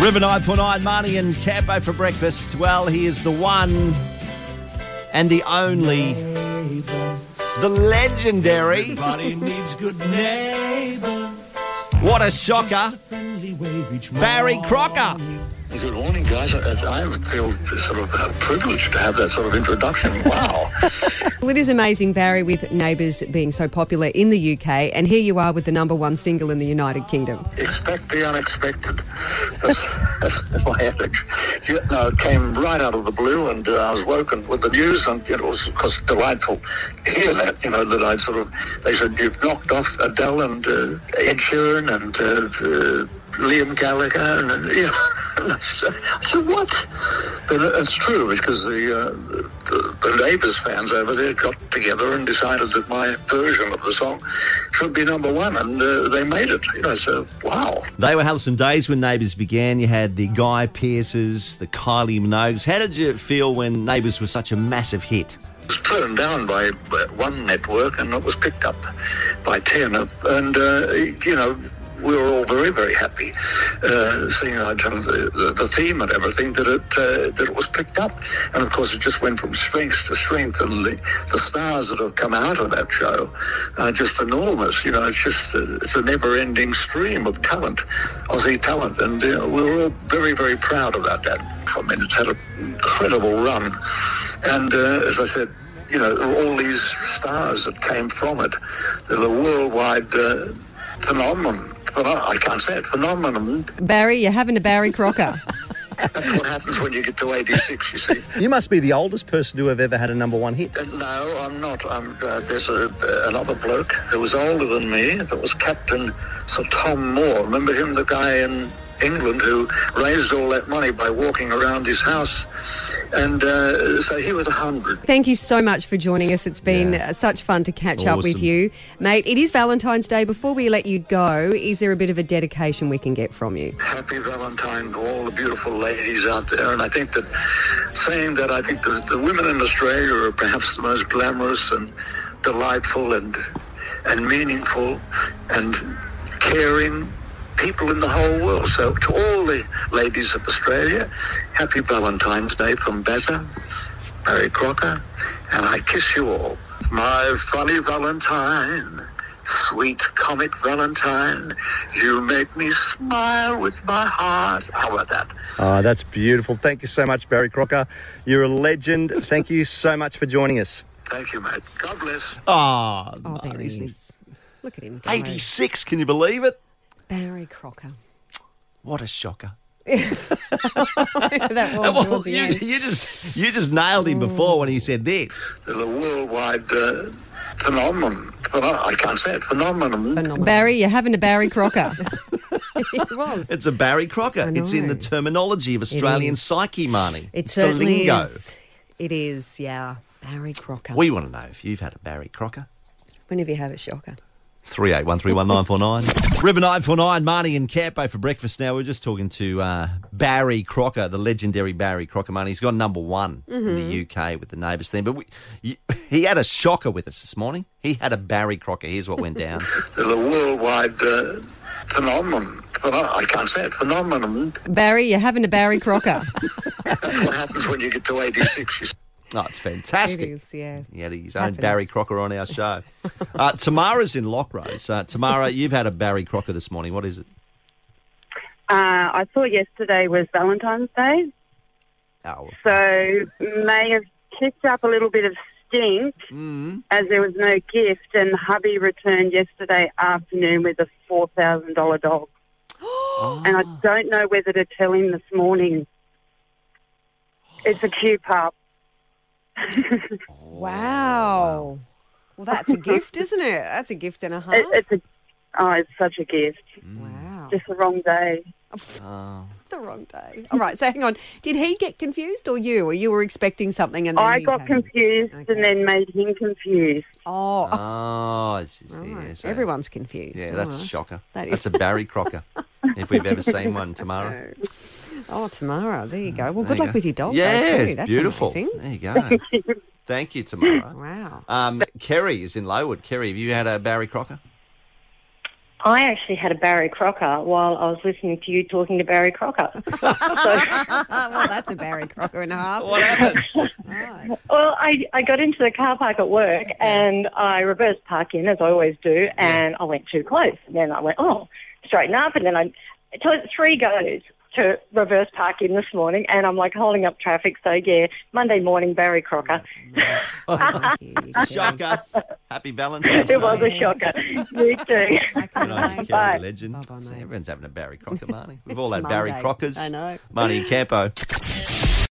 River 949, Marnie and Campo for breakfast. Well, he is the one and the only, the legendary. Needs good neighbors. What a shocker, Friendly wave each Barry. Crocker. Good morning, guys. I, I feel sort of uh, privileged to have that sort of introduction. Wow. Well, it is amazing, Barry, with Neighbours being so popular in the UK, and here you are with the number one single in the United Kingdom. Expect the unexpected. That's, that's, that's my adage. You know, it came right out of the blue, and uh, I was woken with the news, and it was, of course, delightful to hear that, you know, that I'd sort of, they said, you've knocked off Adele and uh, Ed Sheeran and uh, uh, Liam Gallagher, and, uh, you know, I said, what? But it's true, because the, uh, the, the Neighbours fans over there got together and decided that my version of the song should be number one, and uh, they made it. You know, so, wow. They were having some days when Neighbours began. You had the Guy Pearces, the Kylie Minogues. How did you feel when Neighbours was such a massive hit? It was turned down by uh, one network and it was picked up by 10. And, uh, you know, we were all very, very happy uh, seeing kind the, the, the theme and everything that it uh, that it was picked up. And of course, it just went from strength to strength. And the, the stars that have come out of that show are just enormous. You know, it's just uh, it's a never-ending stream of talent, Aussie talent. And uh, we were all very, very proud about that. I mean, it's had an incredible run. And uh, as I said, you know, all these stars that came from it, they're a worldwide uh, phenomenon. Pheno- I can't say it, phenomenon. Barry, you're having a Barry Crocker. That's what happens when you get to 86, you see. You must be the oldest person to have ever had a number one hit. Uh, No, I'm not. I'm, uh, there's a, uh, another bloke who was older than me. That was Captain Sir Tom Moore. Remember him, the guy in England who raised all that money by walking around his house? And uh, so he was a hundred. Thank you so much for joining us. It's been Yeah. uh, such fun to catch up with you. Mate, it is Valentine's Day. Before we let you go, is there a bit of a dedication we can get from you? Happy Valentine to all the beautiful ladies out there. And I think that saying that, I think that the women in Australia are perhaps the most glamorous and delightful and and meaningful and caring people in the whole world. So to all the ladies of Australia, happy Valentine's Day from Bazza, Barry Crocker, and I kiss you all. My funny Valentine, sweet comic Valentine, you make me smile with my heart. How about that? Oh, that's beautiful. Thank you so much, Barry Crocker. You're a legend. Thank you so much for joining us. Thank you, mate. God bless. Oh, Oh, there he is. Look at him go. 86, can you believe it? Barry Crocker. What a shocker. that was Well, towards the you, end. you just you just nailed him before when he said this. They're a worldwide uh, phenomenon. I can't say it. Phenomenon. Barry, you're having a Barry Crocker. it was. It's a Barry Crocker. It's in the terminology of Australian psyche, Marnie. It it's the certainly lingo. is. It is, yeah. Barry Crocker. We want to know if you've had a Barry Crocker. when have you had a shocker? Three eight one three one nine four nine. River nine four nine. Marnie and Campo for breakfast. Now we're just talking to uh, Barry Crocker, the legendary Barry Crocker. Marnie, he's got number one in the UK with the neighbours theme. But we, you, he had a shocker with us this morning. He had a Barry Crocker. Here's what went down. They're a worldwide uh, phenomenon. I can't say it. Phenomenon. Barry, you're having a Barry Crocker. That's what happens when you get to 86. You. Oh, it's fantastic. is, yeah. He had his own Happens. Barry Crocker on our show. uh, Tamara's in Lockrose. Uh, Tamara, you've had a Barry Crocker this morning. What is it? Uh, I saw yesterday was Valentine's Day, Oh, so may have kicked up a little bit of stink mm, as there was no gift, and hubby returned yesterday afternoon with a four thousand dollar dog, and I don't know whether to tell him this morning. It's a cute pup. Wow. Well, that's a gift, isn't it? That's a gift and a half. It, it's a oh, it's such a gift. Mm. wow. Just the wrong day. oh. the wrong day. All right, so hang on. Did he get confused or you? Or you were expecting something and then I got came- confused Okay. and then made him confused. Oh, Oh, it's just, right. yeah, so- everyone's confused. Yeah, All that's a shocker. That is- That's a Barry Crocker, if we've ever seen one, Tamara. Oh, Tamara, there you go. Well, There good luck go. with your dog, Yeah, though, too. That's beautiful. amazing. There you go. Thank you, Tamara. Wow. Um, Kerry is in Lowood. Kerry, have you had a Barry Crocker? I actually had a Barry Crocker while I was listening to you talking to Barry Crocker. so, well, that's a Barry Crocker and a half. What happened? Right. well, I, I got into the car park at work and I reverse park in, as I always do, and I went too close. And then I went, oh, straighten up. And then I it took three goes to reverse park in this morning, and I'm like holding up traffic. So, yeah, Monday morning, Barry Crocker. Oh, shocker. Happy Valentine's Day. It was a shocker. you too. Good on Bye. Legend. Bye-bye, See, mate. everyone's having a Barry Crocker, Marnie. We've all It's had Barry Crockers. I know. Marnie Campo.